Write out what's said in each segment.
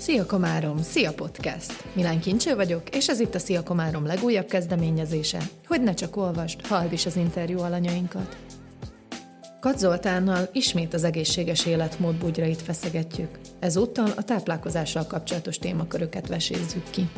Szia Komárom, szia podcast! Milán Kincső vagyok, és ez itt a Szia Komárom legújabb kezdeményezése, hogy ne csak olvast, halld is az interjú alanyainkat. Kat Zoltánnal ismét az egészséges életmód bugyrait feszegetjük. Ezúttal a táplálkozással kapcsolatos témaköröket vesézzük ki.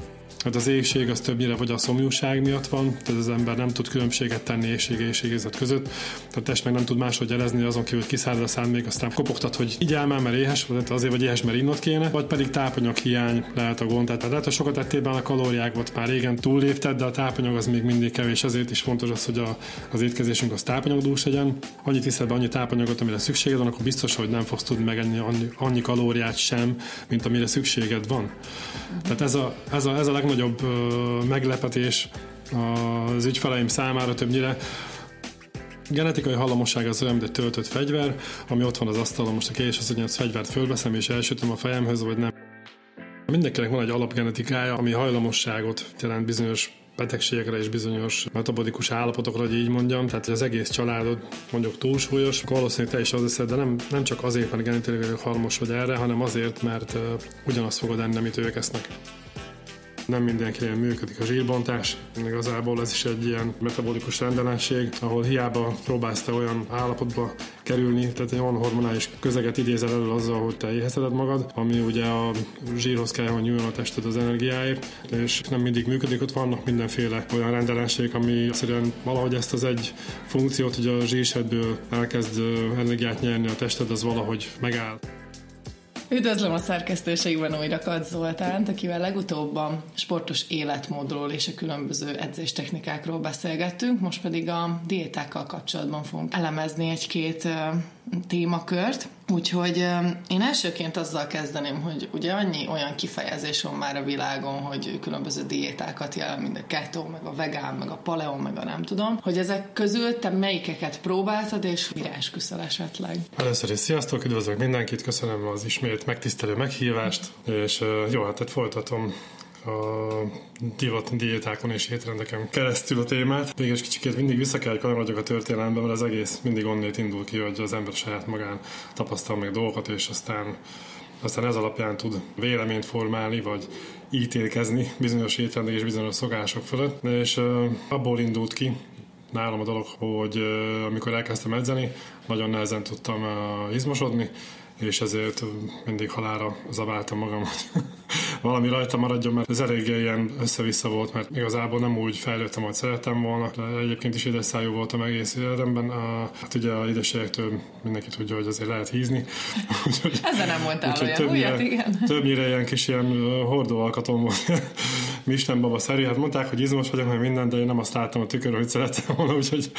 Hát az éjség az többnyire vagy a szomjúság miatt van, tehát az ember nem tud különbséget tenni éjség és égészet között, tehát a test meg nem tud máshogy jelezni, azon kívül, hogy a szám, még aztán kopogtat, hogy így már, mert éhes, vagy azért vagy éhes, mert innot kéne, vagy pedig tápanyag hiány lehet a gond. Tehát lehet, hogy sokat ettél a kalóriákat már régen túllépted, de a tápanyag az még mindig kevés, ezért is fontos az, hogy a, az étkezésünk az tápanyagdús legyen. Annyit viszed be annyi tápanyagot, amire szükséged van, akkor biztos, hogy nem fogsz tudni megenni annyi, annyi kalóriát sem, mint amire szükséged van. Tehát ez a, ez a, ez a legnagyobb meglepetés az ügyfeleim számára többnyire, genetikai hallamosság az olyan, mint egy töltött fegyver, ami ott van az asztalon, most a kérdés az, hogy a fegyvert fölveszem és elsütöm a fejemhez, vagy nem. Mindenkinek van egy alapgenetikája, ami hajlamosságot jelent bizonyos betegségekre és bizonyos metabolikus állapotokra, hogy így mondjam, tehát az egész családod mondjuk túlsúlyos, akkor valószínűleg te is az leszed, de nem, nem csak azért, mert genetikailag halmos vagy erre, hanem azért, mert uh, ugyanazt fogod enni, amit ők esznek nem mindenkinél működik a zsírbontás. Igazából ez is egy ilyen metabolikus rendellensség, ahol hiába próbálsz te olyan állapotba kerülni, tehát egy olyan hormonális közeget idézel elő azzal, hogy te éhezed magad, ami ugye a zsírhoz kell, hogy nyúljon a tested az energiáért, és nem mindig működik, ott vannak mindenféle olyan rendellenségek, ami egyszerűen valahogy ezt az egy funkciót, hogy a zsírsedből elkezd energiát nyerni a tested, az valahogy megáll. Üdvözlöm a szerkesztőségben újra Kat Zoltánt, akivel legutóbb a sportos életmódról és a különböző edzéstechnikákról beszélgettünk, most pedig a diétákkal kapcsolatban fogunk elemezni egy-két témakört. Úgyhogy én elsőként azzal kezdeném, hogy ugye annyi olyan kifejezés van már a világon, hogy különböző diétákat jel, mint a keto, meg a vegán, meg a paleo, meg a nem tudom, hogy ezek közül te melyikeket próbáltad, és mire esküszel esetleg? Először is sziasztok, üdvözlök mindenkit, köszönöm az ismét megtisztelő meghívást, és jó, hát folytatom a divat diétákon és étrendeken keresztül a témát. Mégis kicsikét mindig vissza kell kanyarodjak a történelembe, mert az egész mindig onnét indul ki, hogy az ember saját magán tapasztal meg dolgokat, és aztán aztán ez alapján tud véleményt formálni, vagy ítélkezni bizonyos étrendek és bizonyos szokások fölött. És abból indult ki, nálam a dolog, hogy amikor elkezdtem edzeni, nagyon nehezen tudtam uh, izmosodni, és ezért mindig halára zabáltam magam, hogy valami rajta maradjon, mert ez eléggé ilyen össze-vissza volt, mert igazából nem úgy fejlődtem, ahogy szerettem volna. De egyébként is édesszájú voltam egész életemben. A, hát ugye a édességektől mindenki tudja, hogy azért lehet hízni. Ezzel nem mondtál olyan többnyire, újat, igen. Többnyire ilyen kis ilyen hordó alkatom volt. Misten baba szerű. Hát mondták, hogy izmos vagyok, meg minden, de én nem azt láttam a tükör, hogy szerettem volna, úgyhogy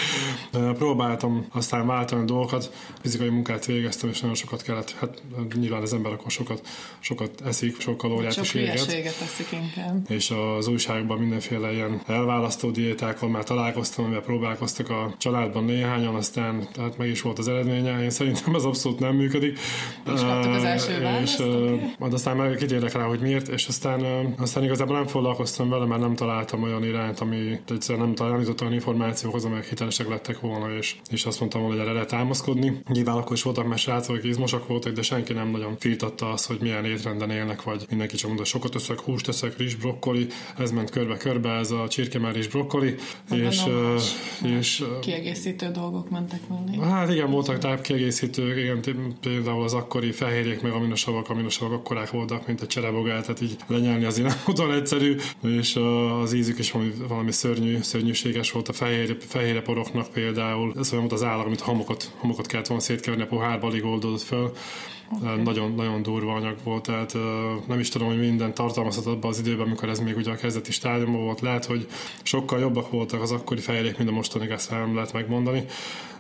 próbáltam aztán váltani a dolgokat. Fizikai munkát végeztem, és nagyon sokat kellett. Hát nyilván az ember akkor sokat, sokat eszik, sok kalóriát is éget. eszik inkább. És az újságban mindenféle ilyen elválasztó diétákkal már találkoztam, amivel próbálkoztak a családban néhányan, aztán tehát meg is volt az eredménye. Én szerintem ez abszolút nem működik. És az első választ, és okay. aztán meg kitérek rá, hogy miért, és aztán, aztán igazából nem foglalkoztam foglalkoztam vele, mert nem találtam olyan irányt, ami egyszerűen nem találtam olyan információhoz, amelyek hitelesek lettek volna, és, és azt mondtam, hogy erre lehet támaszkodni. Nyilván akkor is voltak már srácok, akik izmosak voltak, de senki nem nagyon firtatta azt, hogy milyen étrenden élnek, vagy mindenki csak mondta, sokat teszek, húst teszek, rizs, brokkoli, ez ment körbe-körbe, ez a csirkemár is brokkoli, és, uh, és kiegészítő dolgok mentek mellé. Hát igen, voltak tápkiegészítők, igen, például az akkori fehérjék, meg aminosavak, aminosavak akkorák voltak, mint a cserebogál, tehát így lenyelni az nem egyszerű, és az ízük is valami, valami szörnyű, szörnyűséges volt a fehér, fehér poroknak például. Ez olyan volt az állag, amit homokot, homokot kellett volna szétkeverni a pohárba, alig oldódott föl. Okay. Nagyon, nagyon durva anyag volt, tehát nem is tudom, hogy minden tartalmazhat abban az időben, amikor ez még ugye a kezdeti stádiumban volt. Lehet, hogy sokkal jobbak voltak az akkori fehérjék, mint a mostani, ezt nem lehet megmondani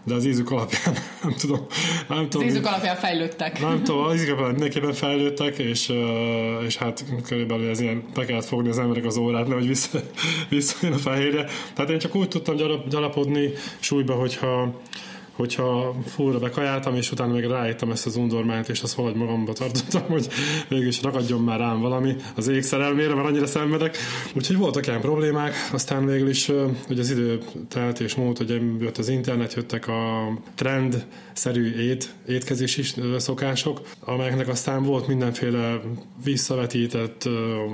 de az ízük alapján nem tudom. Nem tudom az ízük alapján fejlődtek. Nem tudom, az ízük alapján mindenképpen fejlődtek, és, és hát körülbelül ez ilyen, be kellett fogni az emberek az órát, nehogy vissza, visszajön a fehérje. Tehát én csak úgy tudtam gyarap, gyarapodni súlyba, hogyha hogyha fullra bekajáltam, és utána még rájöttem ezt az undormányt, és azt valahogy magamba tartottam, hogy végülis ragadjon már rám valami az ég szerelmére, mert annyira szenvedek. Úgyhogy voltak ilyen problémák, aztán végül is, hogy az idő telt és múlt, hogy jött az internet, jöttek a trend-szerű ét, étkezési szokások, amelyeknek aztán volt mindenféle visszavetített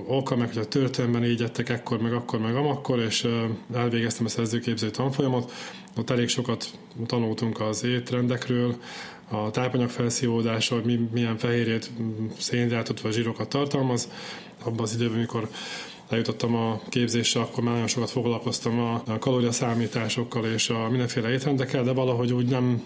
oka, meg hogy a történelemben így ettek ekkor, meg akkor, meg amakkor, és elvégeztem a szerzőképző tanfolyamot, ott elég sokat tanultunk az étrendekről, a tápanyag felszívódása, hogy mi, milyen fehérjét, szénhidrátot vagy zsírokat tartalmaz. Abban az időben, amikor eljutottam a képzésre, akkor már nagyon sokat foglalkoztam a kalóriaszámításokkal és a mindenféle étrendekkel, de valahogy úgy nem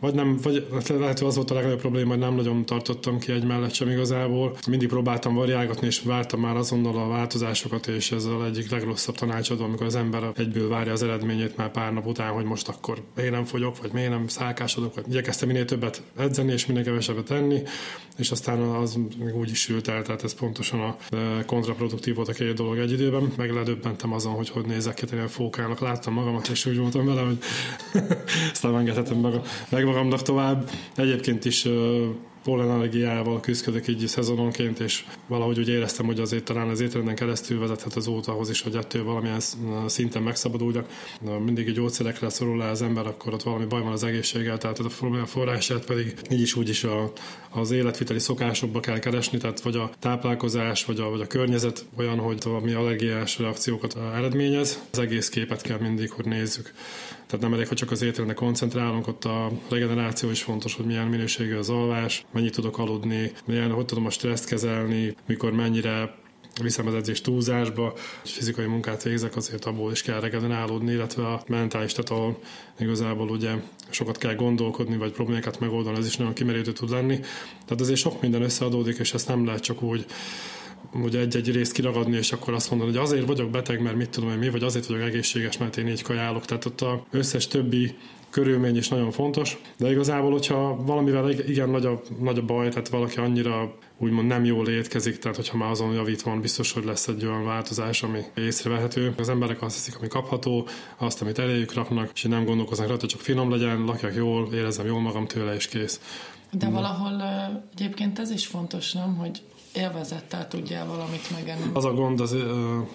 vagy nem, vagy lehet, hogy az volt a legnagyobb probléma, hogy nem nagyon tartottam ki egy mellett sem igazából. Mindig próbáltam variálgatni, és vártam már azonnal a változásokat, és ez az egyik legrosszabb tanácsadó, amikor az ember egyből várja az eredményét már pár nap után, hogy most akkor miért nem fogyok, vagy miért nem szálkásodok, vagy igyekeztem minél többet edzeni, és minél kevesebbet tenni, és aztán az úgy is sült el, tehát ez pontosan a kontraproduktív volt a két dolog egy időben. Meg ledöbbentem azon, hogy hogy nézek ki, fókának láttam magamat, és úgy voltam vele, hogy aztán engedhetem meg, meg magamnak tovább. Egyébként is pollenallergiával küzdök így szezononként, és valahogy úgy éreztem, hogy azért talán az étrenden keresztül vezethet az út ahhoz is, hogy ettől valamilyen szinten megszabaduljak. Mindig egy gyógyszerekre szorul le az ember, akkor ott valami baj van az egészséggel, tehát a probléma forrását pedig így is úgy is a, az életviteli szokásokba kell keresni, tehát vagy a táplálkozás, vagy a, vagy a környezet olyan, hogy valami allergiás reakciókat eredményez. Az egész képet kell mindig, hogy nézzük. Tehát nem elég, hogy csak az étrendre koncentrálunk, ott a regeneráció is fontos, hogy milyen minőségű az alvás, mennyit tudok aludni, milyen, hogy tudom a stresszt kezelni, mikor mennyire viszem az edzés túlzásba, fizikai munkát végzek, azért abból is kell regenerálódni, illetve a mentális, tehát ahol igazából ugye sokat kell gondolkodni, vagy problémákat megoldani, ez is nagyon kimerítő tud lenni. Tehát azért sok minden összeadódik, és ezt nem lehet csak úgy ugye egy-egy részt kiragadni, és akkor azt mondani, hogy azért vagyok beteg, mert mit tudom hogy mi, vagy azért vagyok egészséges, mert én így kajálok. Tehát ott az összes többi körülmény is nagyon fontos, de igazából, hogyha valamivel igen nagy a, nagy a baj, tehát valaki annyira úgymond nem jól étkezik, tehát hogyha már azon javít van, biztos, hogy lesz egy olyan változás, ami észrevehető. Az emberek azt hiszik, ami kapható, azt, amit eléjük raknak, és nem gondolkoznak rajta, csak finom legyen, lakjak jól, érezem jól magam tőle, és kész. De valahol egyébként ez is fontos, nem, hogy élvezettel tudjál valamit megenni. Az a gond az, uh,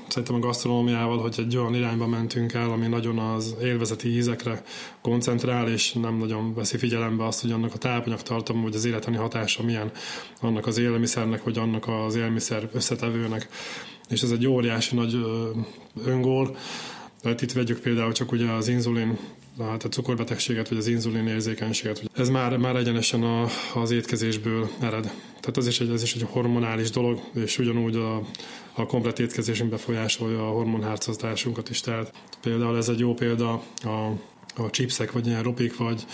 szerintem a gasztronómiával, hogy egy olyan irányba mentünk el, ami nagyon az élvezeti ízekre koncentrál, és nem nagyon veszi figyelembe azt, hogy annak a tápanyag tartalma, vagy az életeni hatása milyen annak az élelmiszernek, vagy annak az élelmiszer összetevőnek. És ez egy óriási nagy öngól. Tehát itt vegyük például csak ugye az inzulin hát a cukorbetegséget, vagy az inzulin érzékenységet. Ez már, már egyenesen a, az étkezésből ered. Tehát ez is, egy, ez is egy hormonális dolog, és ugyanúgy a, a komplet étkezésünk befolyásolja a hormonhárcoztásunkat is. Tehát például ez egy jó példa a a chipsek, vagy ilyen ropék, vagy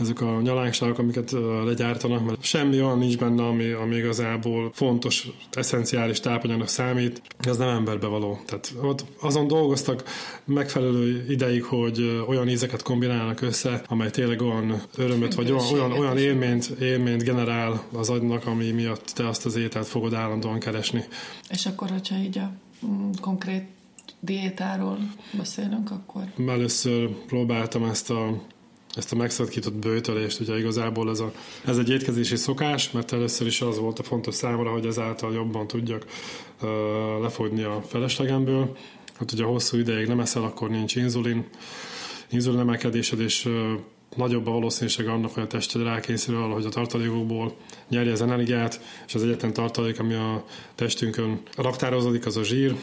ezek a nyalánkságok, amiket legyártanak, mert semmi olyan nincs benne, ami, ami igazából fontos, eszenciális tápanyagnak számít, az nem emberbe való. Tehát ott azon dolgoztak megfelelő ideig, hogy olyan ízeket kombinálnak össze, amely tényleg olyan örömöt, vagy olyan, olyan, olyan élményt, élményt generál az agynak, ami miatt te azt az ételt fogod állandóan keresni. És akkor, hogyha így a mm, konkrét diétáról beszélünk, akkor? Először próbáltam ezt a ezt a megszakított bőtölést, ugye igazából ez, a, ez egy étkezési szokás, mert először is az volt a fontos számomra, hogy ezáltal jobban tudjak uh, lefogyni a feleslegemből. Hát ugye hosszú ideig nem eszel, akkor nincs inzulin, inzulin emelkedésed, és uh, nagyobb a valószínűség annak, hogy a tested rákényszerül arra, hogy a tartalékokból nyerje az energiát, és az egyetlen tartalék, ami a testünkön raktározódik, az a zsír,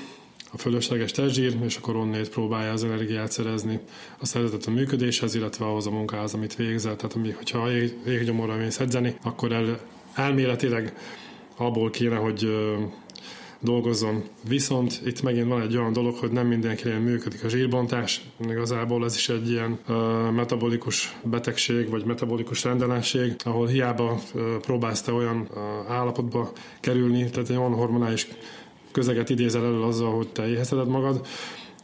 a fölösleges testzsír, és akkor onnét próbálja az energiát szerezni a szervezet a működéshez, illetve ahhoz a munkához, amit végzel. Tehát ami, hogyha ég, éggyomorra mész edzeni, akkor el, elméletileg abból kéne, hogy dolgozzon. Viszont itt megint van egy olyan dolog, hogy nem mindenkinél működik a zsírbontás. Igazából ez is egy ilyen uh, metabolikus betegség, vagy metabolikus rendellenesség, ahol hiába uh, próbálsz te olyan uh, állapotba kerülni, tehát egy olyan hormonális közeget idézel elő azzal, hogy te éhezheted magad,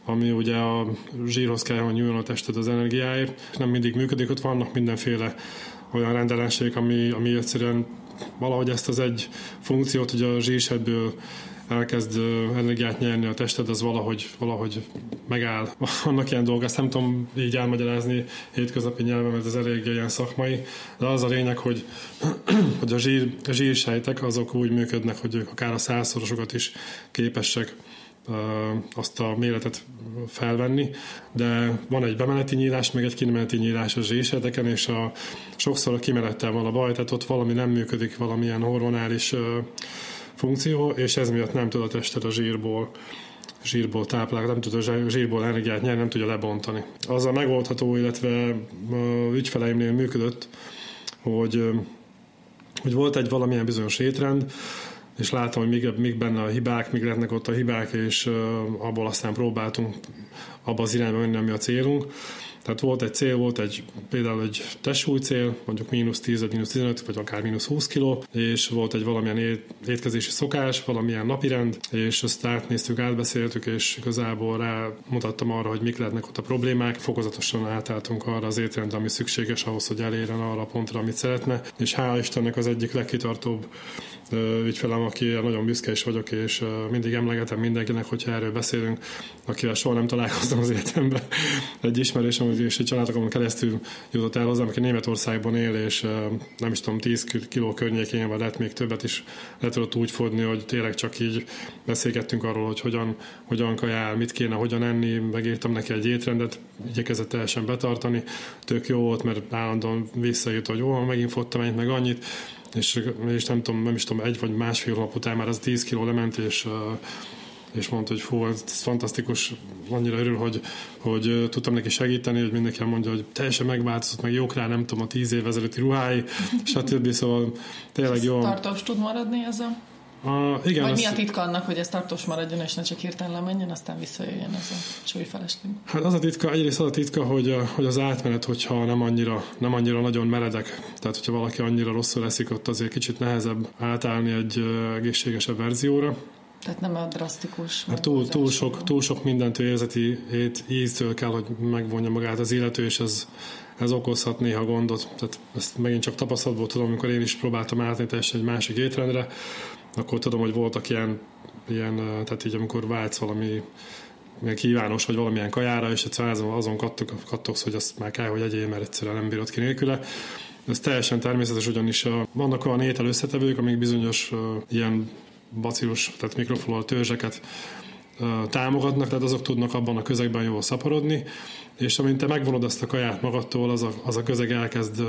ami ugye a zsírhoz kell, hogy nyúljon a tested az energiáért. Nem mindig működik, ott vannak mindenféle olyan rendelenség, ami, ami egyszerűen valahogy ezt az egy funkciót, hogy a zsírsedből elkezd energiát nyerni a tested, az valahogy, valahogy megáll. Vannak ilyen dolgok, ezt nem tudom így elmagyarázni hétköznapi nyelven, mert ez elég ilyen szakmai, de az a lényeg, hogy, hogy a, zsír, a zsírsejtek azok úgy működnek, hogy ők akár a százszorosokat is képesek azt a méretet felvenni, de van egy bemeneti nyílás, meg egy kimeneti nyílás a zsírsejteken, és a, sokszor a kimenettel van a baj, tehát ott valami nem működik, valamilyen hormonális funkció, és ez miatt nem tud a tested a zsírból zsírból táplál, nem tud a zsírból energiát nyerni, nem tudja lebontani. Az a megoldható, illetve ügyfeleimnél működött, hogy, hogy volt egy valamilyen bizonyos étrend, és látom, hogy még, még benne a hibák, még lehetnek ott a hibák, és abból aztán próbáltunk abba az irányba menni, ami a célunk. Tehát volt egy cél, volt egy például egy testsúly cél, mondjuk mínusz 10 vagy mínusz 15, vagy akár mínusz 20 kiló, és volt egy valamilyen étkezési szokás, valamilyen napirend, és ezt átnéztük, átbeszéltük, és igazából rámutattam arra, hogy mik lehetnek ott a problémák. Fokozatosan átálltunk arra az étrendre, ami szükséges ahhoz, hogy elérjen arra a pontra, amit szeretne, és hál' Istennek az egyik legkitartóbb ügyfelem, aki nagyon büszke is vagyok, és mindig emlegetem mindenkinek, hogyha erről beszélünk, akivel soha nem találkoztam az életemben. Egy ismerősöm, és egy családokon keresztül jutott el hozzám, aki Németországban él, és nem is tudom, 10 kiló környékén, vagy lehet még többet is le tudott úgy fordni, hogy tényleg csak így beszélgettünk arról, hogy hogyan, hogyan kajál, mit kéne, hogyan enni, megírtam neki egy étrendet, igyekezett teljesen betartani, tök jó volt, mert állandóan visszajött, hogy jó, megint fottam ennyit, meg annyit, és, és nem tudom, nem is tudom, egy vagy másfél nap után már az 10 kiló lement, és és mondta, hogy fú, ez, fantasztikus, annyira örül, hogy, hogy tudtam neki segíteni, hogy mindenki mondja, hogy teljesen megváltozott, meg jók rá, nem tudom, a tíz év ezelőtti ruhái, stb. Szóval tényleg jó. Tartós tud maradni ez a a, igen, Vagy mi a titka annak, hogy ez tartós maradjon, és ne csak hirtelen lemenjen, aztán visszajöjjön ez a súlyfeleség? Hát az a titka, egyrészt az a titka, hogy, hogy az átmenet, hogyha nem annyira, nem annyira nagyon meredek, tehát hogyha valaki annyira rosszul leszik, ott azért kicsit nehezebb átállni egy egészségesebb verzióra. Tehát nem a drasztikus. Hát túl, túl, sok, túl sok mindent érzeti íztől kell, hogy megvonja magát az illető, és ez, ez okozhat néha gondot. Tehát ezt megint csak tapasztalatból tudom, amikor én is próbáltam átni teljesen egy másik étrendre, akkor tudom, hogy voltak ilyen, ilyen tehát így amikor vágysz valami kívános vagy valamilyen kajára, és egyszerűen azon, azon kattog, kattogsz, hogy azt már kell, hogy egyél, mert egyszerűen nem bírod ki nélküle. Ez teljesen természetes, ugyanis vannak olyan étel összetevők, amik bizonyos uh, ilyen bacillus, tehát mikroflora törzseket támogatnak, tehát azok tudnak abban a közegben jól szaporodni, és amint te megvonod azt a kaját magadtól, az a, az a közeg elkezd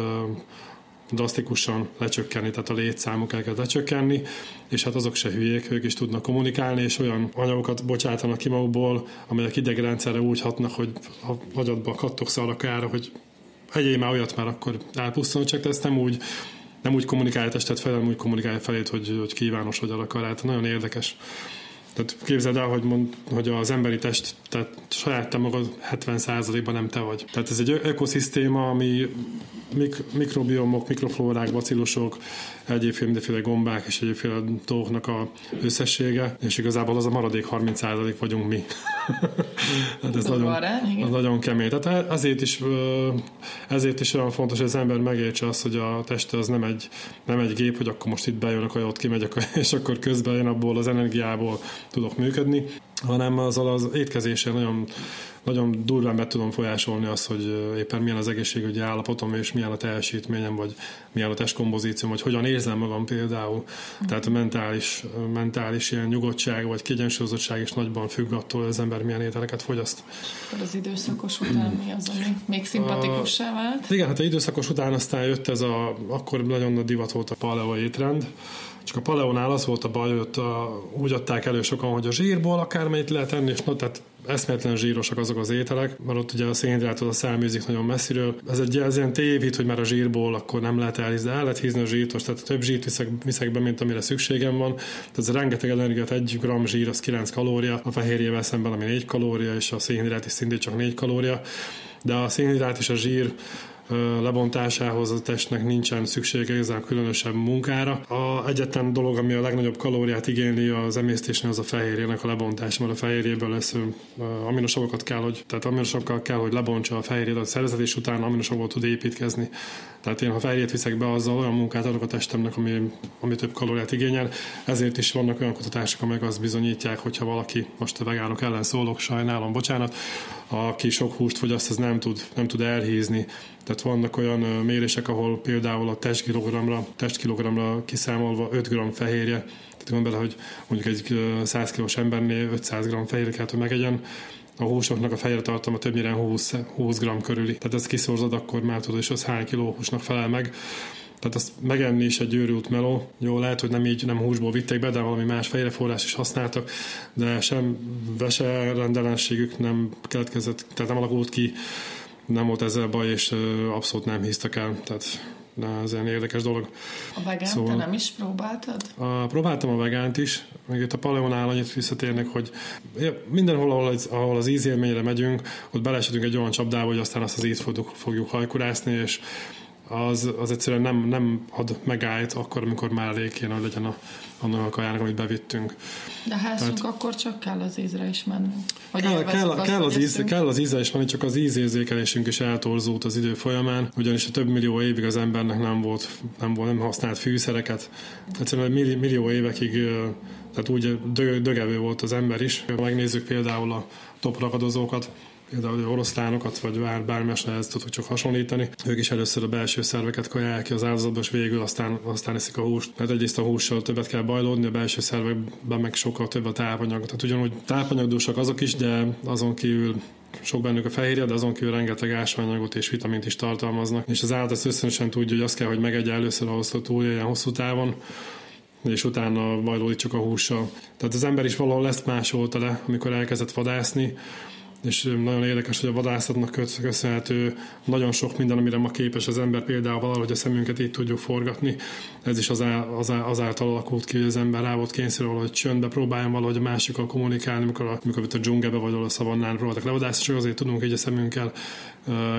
drasztikusan lecsökkenni, tehát a létszámuk elkezd lecsökkenni, és hát azok se hülyék, ők is tudnak kommunikálni, és olyan anyagokat bocsátanak ki magukból, amelyek idegrendszerre úgy hatnak, hogy a agyadba kattogsz arra kára, hogy egyél már olyat már akkor elpusztulni, csak ezt nem úgy nem úgy kommunikálja testet fel, nem úgy kommunikálja felét, hogy, hogy kívános vagy akar. Hát nagyon érdekes. Tehát képzeld el, hogy, mond, hogy az emberi test, tehát saját te magad 70%-ban nem te vagy. Tehát ez egy ökoszisztéma, ami mik, mikrobiomok, mikroflórák, bacillusok, egyébféle mindenféle gombák és egyébféle dolgoknak a összessége, és igazából az a maradék 30% vagyunk mi. hát ez nagyon, az nagyon kemény. Tehát ezért is, ezért is olyan fontos, hogy az ember megértse azt, hogy a teste az nem egy, nem egy gép, hogy akkor most itt bejönök, ott kimegyek, és akkor közben én abból az energiából tudok működni, hanem azzal az étkezéssel nagyon nagyon durván be tudom folyásolni azt, hogy éppen milyen az egészségügyi állapotom, és milyen a teljesítményem, vagy milyen a testkompozícióm, vagy hogyan érzem magam például. Mm. Tehát a mentális, mentális ilyen nyugodtság, vagy kiegyensúlyozottság is nagyban függ attól, hogy az ember milyen ételeket fogyaszt. Akkor az időszakos után mi az, ami még szimpatikussá vált? Igen, hát az időszakos után aztán jött ez a, akkor nagyon nagy divat volt a paleo étrend, csak a paleónál az volt a baj, hogy ott a, úgy adták elő sokan, hogy a zsírból akármelyit lehet enni, és no, tehát eszméletlen zsírosak azok az ételek, mert ott ugye a szénhidrátot a száműzik nagyon messziről. Ez egy ez ilyen tévít, hogy már a zsírból akkor nem lehet elhízni, el lehet hízni a zsírt, tehát több zsírt viszek, viszek be, mint amire szükségem van. Tehát ez rengeteg energiát, egy gram zsír az 9 kalória, a fehérjével szemben ami 4 kalória, és a szénhidrát is szintén csak 4 kalória. De a szénhidrát és a zsír lebontásához a testnek nincsen szüksége igazán különösebb munkára. A egyetlen dolog, ami a legnagyobb kalóriát igényli az emésztésnél, az a fehérjének a lebontása, mert a fehérjéből lesz aminosavokat kell, hogy, tehát aminosavokkal kell, hogy lebontsa a fehérjét a szervezet, és utána aminosavból tud építkezni. Tehát én, ha fehérjét viszek be, azzal olyan munkát adok a testemnek, ami, ami több kalóriát igényel. Ezért is vannak olyan kutatások, amelyek azt bizonyítják, hogyha valaki, most a vegánok ellen szólok, sajnálom, bocsánat, aki sok húst fogyaszt, az nem tud, nem tud elhízni. Tehát vannak olyan mérések, ahol például a testkilogramra, testkilogramra kiszámolva 5 g fehérje, tehát gondolj bele, hogy mondjuk egy 100 kilós embernél 500 g fehérje kell, hogy megegyen, a húsoknak a fehérje tartalma többnyire 20, 20 g körüli. Tehát ezt kiszorzod, akkor már tudod, és az hány kiló húsnak felel meg. Tehát azt megenni is egy őrült meló. Jó, lehet, hogy nem így, nem húsból vitték be, de valami más forrás is használtak, de sem vese rendelenségük nem keletkezett, tehát nem alakult ki, nem volt ezzel baj, és abszolút nem hisztak el. Tehát ez ilyen érdekes dolog. A vegánt szóval, te nem is próbáltad? A, próbáltam a vegánt is, meg itt a paleonál annyit visszatérnek, hogy mindenhol, ahol az, ahol az ízélményre megyünk, ott belesetünk egy olyan csapdába, hogy aztán azt az ízt fogjuk, fogjuk hajkurászni, és az, az egyszerűen nem, nem ad megállt akkor, amikor már elég kéne, hogy legyen a, annak a kajának, amit bevittünk. De házunk Tehát, akkor csak kell az ízre is menni. Vagy kell, kell, kell, az íz, kell az ízre is menni, csak az ízérzékelésünk is eltorzult az idő folyamán, ugyanis a több millió évig az embernek nem volt, nem, volt, nem használt fűszereket. Egyszerűen millió, millió évekig tehát úgy dögevő volt az ember is. Megnézzük például a topragadozókat, például oroszlánokat, vagy bár, bármilyen ezt tudok csak hasonlítani. Ők is először a belső szerveket kajálják ki az áldozatba, és végül aztán, aztán eszik a húst. Mert egyrészt a hússal többet kell bajlódni, a belső szervekben meg sokkal több a tápanyag. Tehát ugyanúgy tápanyagdúsak azok is, de azon kívül sok bennük a fehérje, de azon kívül rengeteg ásványanyagot és vitamint is tartalmaznak. És az állat ezt összönösen tudja, hogy azt kell, hogy megegye először ahhoz, hogy túléljen hosszú távon, és utána majd csak a hússal. Tehát az ember is valahol ezt másolta le, amikor elkezdett vadászni, és nagyon érdekes, hogy a vadászatnak köszönhető nagyon sok minden, amire ma képes az ember, például valahogy a szemünket így tudjuk forgatni. Ez is azáltal alakult ki, hogy az ember rá volt kényszerül, hogy csöndbe próbáljon valahogy a másikkal kommunikálni, amikor a, amikor a dzsungelbe vagy a szavannán próbáltak levadászni, csak azért tudunk így a szemünkkel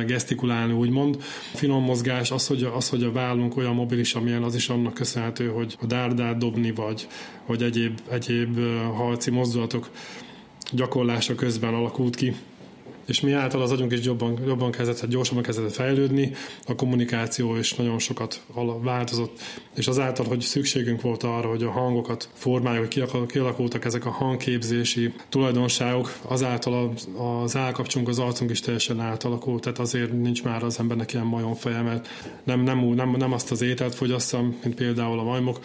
gesztikulálni, úgymond. Finom mozgás, az, hogy, az, hogy a vállunk olyan mobilis, amilyen, az is annak köszönhető, hogy a dárdát dobni, vagy, vagy egyéb, egyéb harci mozdulatok gyakorlása közben alakult ki és mi által az agyunk is jobban, jobban kezdett, gyorsabban kezdett fejlődni, a kommunikáció is nagyon sokat változott, és azáltal, hogy szükségünk volt arra, hogy a hangokat formáljuk, hogy kialakultak ezek a hangképzési tulajdonságok, azáltal az állkapcsolunk, az arcunk is teljesen átalakult, tehát azért nincs már az embernek ilyen majom feje, mert nem, nem, nem, nem azt az ételt fogyasszam, mint például a majmok,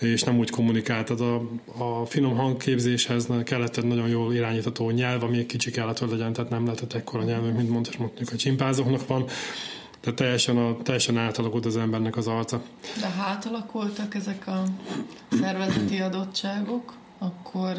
és nem úgy kommunikált. Tehát a, a finom hangképzéshez kellett egy nagyon jól irányítható nyelv, ami egy kicsi kellett, hogy legyen, tehát nem lehetett ekkora nyelv, mint mondjuk, mondjuk a csimpázoknak van. Tehát teljesen, a, teljesen átalakult az embernek az arca. De ha átalakultak ezek a szervezeti adottságok, akkor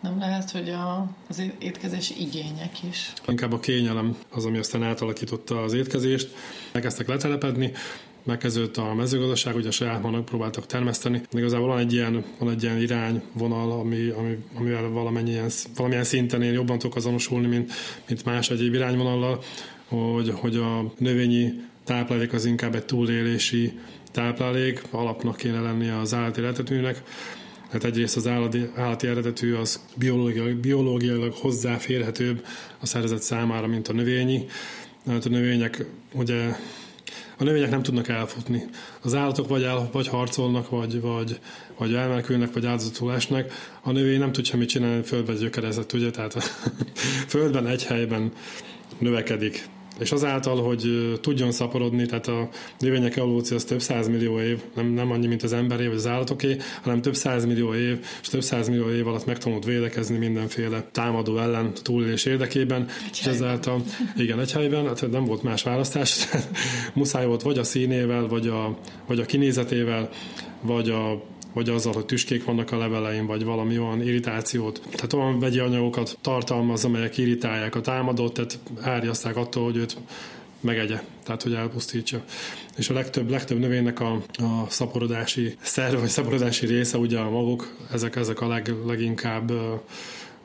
nem lehet, hogy a, az étkezési igények is. Inkább a kényelem az, ami aztán átalakította az étkezést. Megkezdtek letelepedni, megkezdődött a mezőgazdaság, ugye saját manak próbáltak termeszteni. De igazából van egy ilyen, van egy ilyen irányvonal, ami, ami, amivel valamennyien, valamilyen szinten én jobban tudok azonosulni, mint, mint más egyéb irányvonallal, hogy, hogy a növényi táplálék az inkább egy túlélési táplálék, alapnak kéne lennie az állati eredetűnek. Hát egyrészt az állati, állati eredetű az biológiailag, biológiailag hozzáférhetőbb a szervezet számára, mint a növényi. Hát a növények ugye a növények nem tudnak elfutni. Az állatok vagy, el, vagy harcolnak, vagy, vagy, vagy elmenekülnek, vagy áldozatul esnek. A növény nem tud semmit csinálni, földbe gyökerezett, ugye? Tehát földben egy helyben növekedik és azáltal, hogy tudjon szaporodni, tehát a növények evolúció az több millió év, nem, nem annyi, mint az emberé vagy az állatoké, hanem több millió év, és több millió év alatt megtanult védekezni mindenféle támadó ellen túlélés érdekében, egy és ezáltal, igen, egy helyben, hát nem volt más választás, muszáj volt vagy a színével, vagy a, vagy a kinézetével, vagy a vagy azzal, hogy tüskék vannak a levelein, vagy valami olyan irritációt. Tehát olyan vegyi anyagokat tartalmaz, amelyek irritálják a támadót, tehát árjaszták attól, hogy őt megegye, tehát hogy elpusztítsa. És a legtöbb, legtöbb növénynek a, a szaporodási szerve, vagy szaporodási része ugye a maguk, ezek, ezek a leg, leginkább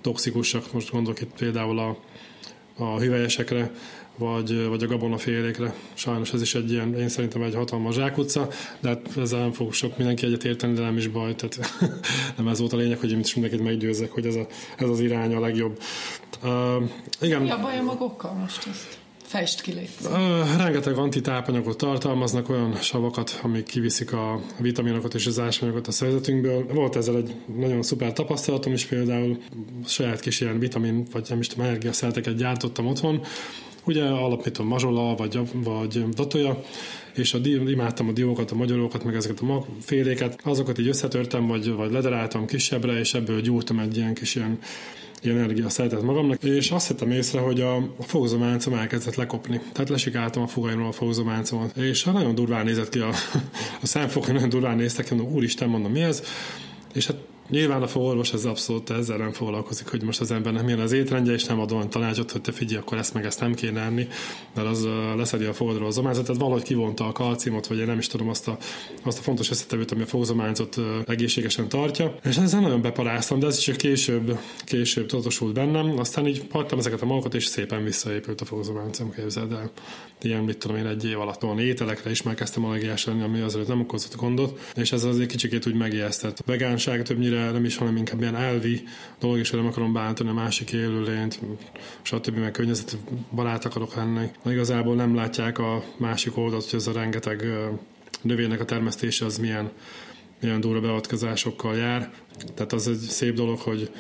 toxikusak. Most gondolok itt például a, a hüvelyesekre, vagy, vagy a gabonafélékre. Sajnos ez is egy ilyen, én szerintem egy hatalmas zsákutca, de hát ezzel nem fog sok mindenki egyet érteni, de nem is baj. Tehát nem ez volt a lényeg, hogy én is mindenkit meggyőzzek, hogy ez, a, ez az irány a legjobb. Uh, igen. Mi a baj a magokkal most ezt? Fejtsd ki, uh, Rengeteg antitápanyagot tartalmaznak, olyan savakat, amik kiviszik a vitaminokat és az ásványokat a szervezetünkből. Volt ezzel egy nagyon szuper tapasztalatom is, például saját kis ilyen vitamin, vagy nem is tudom, energiaszelteket gyártottam otthon, ugye alapítom mazsola, vagy, vagy datoja, és a, imádtam a diókat, a magyarókat, meg ezeket a féléket, azokat így összetörtem, vagy, vagy lederáltam kisebbre, és ebből gyúrtam egy ilyen kis ilyen energia szeretett magamnak, és azt hittem észre, hogy a, fogzománcom elkezdett lekopni. Tehát lesikáltam a fogaimról a fogzománcomat, és nagyon durván nézett ki a, a szemfok, nagyon durván néztek, mondom, úristen, mondom, mi ez? És hát Nyilván a orvos ez abszolút ezzel nem foglalkozik, hogy most az embernek milyen az étrendje, és nem ad olyan tanácsot, hogy te figyelj, akkor ezt meg ezt nem kéne enni, mert az leszedi a fogadról az ományzat, tehát valahogy kivonta a kalciumot, vagy én nem is tudom azt a, azt a fontos összetevőt, ami a fogzományzat egészségesen tartja. És ezzel nagyon beparáztam, de ez csak később, később tudatosult bennem. Aztán így hagytam ezeket a magokat, és szépen visszaépült a fogzománcom, képzeld el. Ilyen, mit tudom én, egy év alatt van ételekre is már kezdtem allergiás lenni, ami azért nem okozott gondot, és ez azért kicsikét úgy megijesztett. Vegánság többnyire nem is, hanem inkább ilyen elvi dolog, és nem akarom bántani a másik élőlényt, stb. meg környezeti barát akarok lenni. Na, igazából nem látják a másik oldalt, hogy ez a rengeteg növénynek a termesztése az milyen, milyen durva beavatkozásokkal jár. Tehát az egy szép dolog, hogy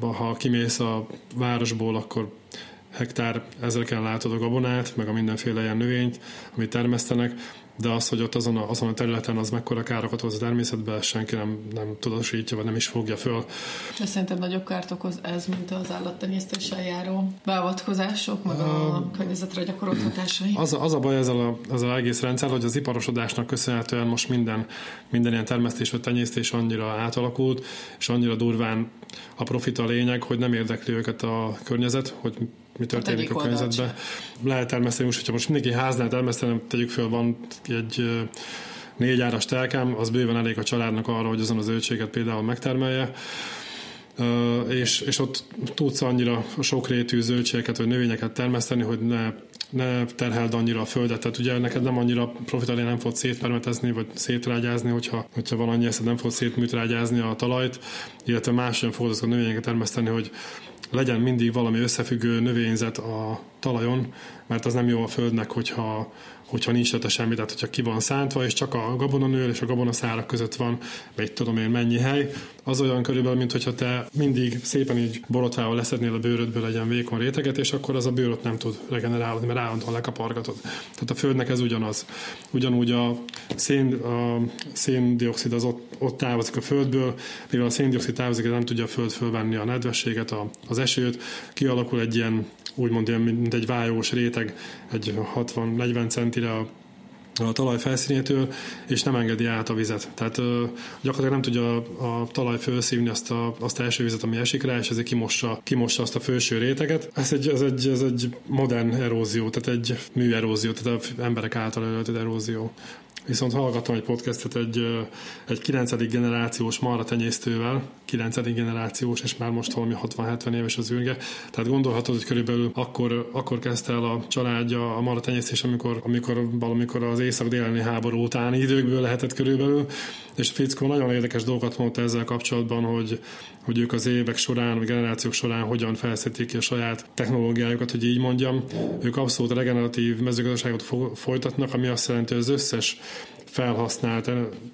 ha kimész a városból, akkor hektár ezreken látod a gabonát, meg a mindenféle ilyen növényt, amit termesztenek, de az, hogy ott azon a, azon a területen az mekkora károkat hoz a természetbe, senki nem, nem tudatosítja, vagy nem is fogja föl. És szerinted nagyobb kárt okoz ez, mint az állattenyésztéssel járó beavatkozások, meg a, a környezetre gyakorolt hatásai? Az, a, az a baj ezzel a, ezzel a egész rendszer, hogy az iparosodásnak köszönhetően most minden, minden ilyen termesztés vagy tenyésztés annyira átalakult, és annyira durván a profit a lényeg, hogy nem érdekli őket a környezet, hogy mi történik hát a környezetben. Lehet termeszteni most, hogyha most mindenki háznál termeszteni, tegyük föl, van egy négy áras telkám, az bőven elég a családnak arra, hogy azon az zöldséget például megtermelje, és, és ott tudsz annyira sokrétű zöldségeket vagy növényeket termeszteni, hogy ne, ne terheld annyira a földet. Tehát ugye neked nem annyira profitálni nem fog szétpermetezni, vagy szétrágyázni, hogyha, hogyha van annyi eszed, nem fog szétműtrágyázni a talajt, illetve máson fogod azokat a növényeket termeszteni, hogy legyen mindig valami összefüggő növényzet a talajon, mert az nem jó a földnek, hogyha, hogyha nincs rajta semmi, tehát hogyha ki van szántva, és csak a gabonanőr és a gabonaszárak között van, vagy tudom én mennyi hely, az olyan körülbelül, mint hogyha te mindig szépen így borotvával leszednél a bőrödből legyen vékony réteget, és akkor az a bőröt nem tud regenerálni, mert állandóan lekapargatod. Tehát a földnek ez ugyanaz. Ugyanúgy a, szén, a széndiokszid az ott, ott távozik a földből, mivel a széndiokszid távozik, nem tudja a föld fölvenni a nedvességet, a, az esőt, kialakul egy ilyen úgymond ilyen, mint egy vájós réteg, egy 60-40 centire a a talaj felszínétől, és nem engedi át a vizet. Tehát ö, gyakorlatilag nem tudja a, a talaj felszívni azt a, azt a első vizet, ami esik rá, és ezért kimossa, kimossa azt a felső réteget. Ez egy, ez, egy, ez egy modern erózió, tehát egy műerózió, tehát emberek által előtt erózió. Viszont hallgattam egy podcastet egy, egy 9. generációs marra tenyésztővel, 9. generációs, és már most valami 60-70 éves az űrge. Tehát gondolhatod, hogy körülbelül akkor, akkor kezdte el a családja a marra tenyésztés, amikor, amikor valamikor az észak-déleni háború utáni időkből lehetett körülbelül, és Fickó nagyon érdekes dolgokat mondta ezzel kapcsolatban, hogy, hogy ők az évek során, vagy generációk során hogyan felszítik ki a saját technológiájukat, hogy így mondjam. Ők abszolút regeneratív mezőgazdaságot folytatnak, ami azt jelenti, hogy az összes felhasznált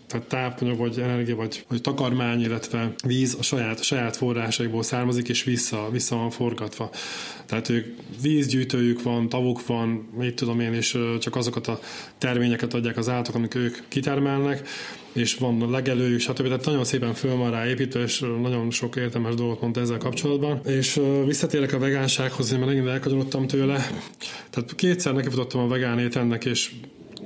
tehát tápanyag, vagy energia, vagy, vagy takarmány, illetve víz a saját, a saját forrásaikból származik, és vissza, vissza van forgatva. Tehát ők vízgyűjtőjük van, tavuk van, mit tudom én, és csak azokat a terményeket adják az állatok, amik ők kitermelnek, és van a legelőjük, stb. Tehát nagyon szépen föl van rá építve, és nagyon sok értelmes dolgot mondta ezzel kapcsolatban. És visszatérek a vegánsághoz, én már megint elkagyonodtam tőle. Tehát kétszer nekifutottam a vegán ételnek, és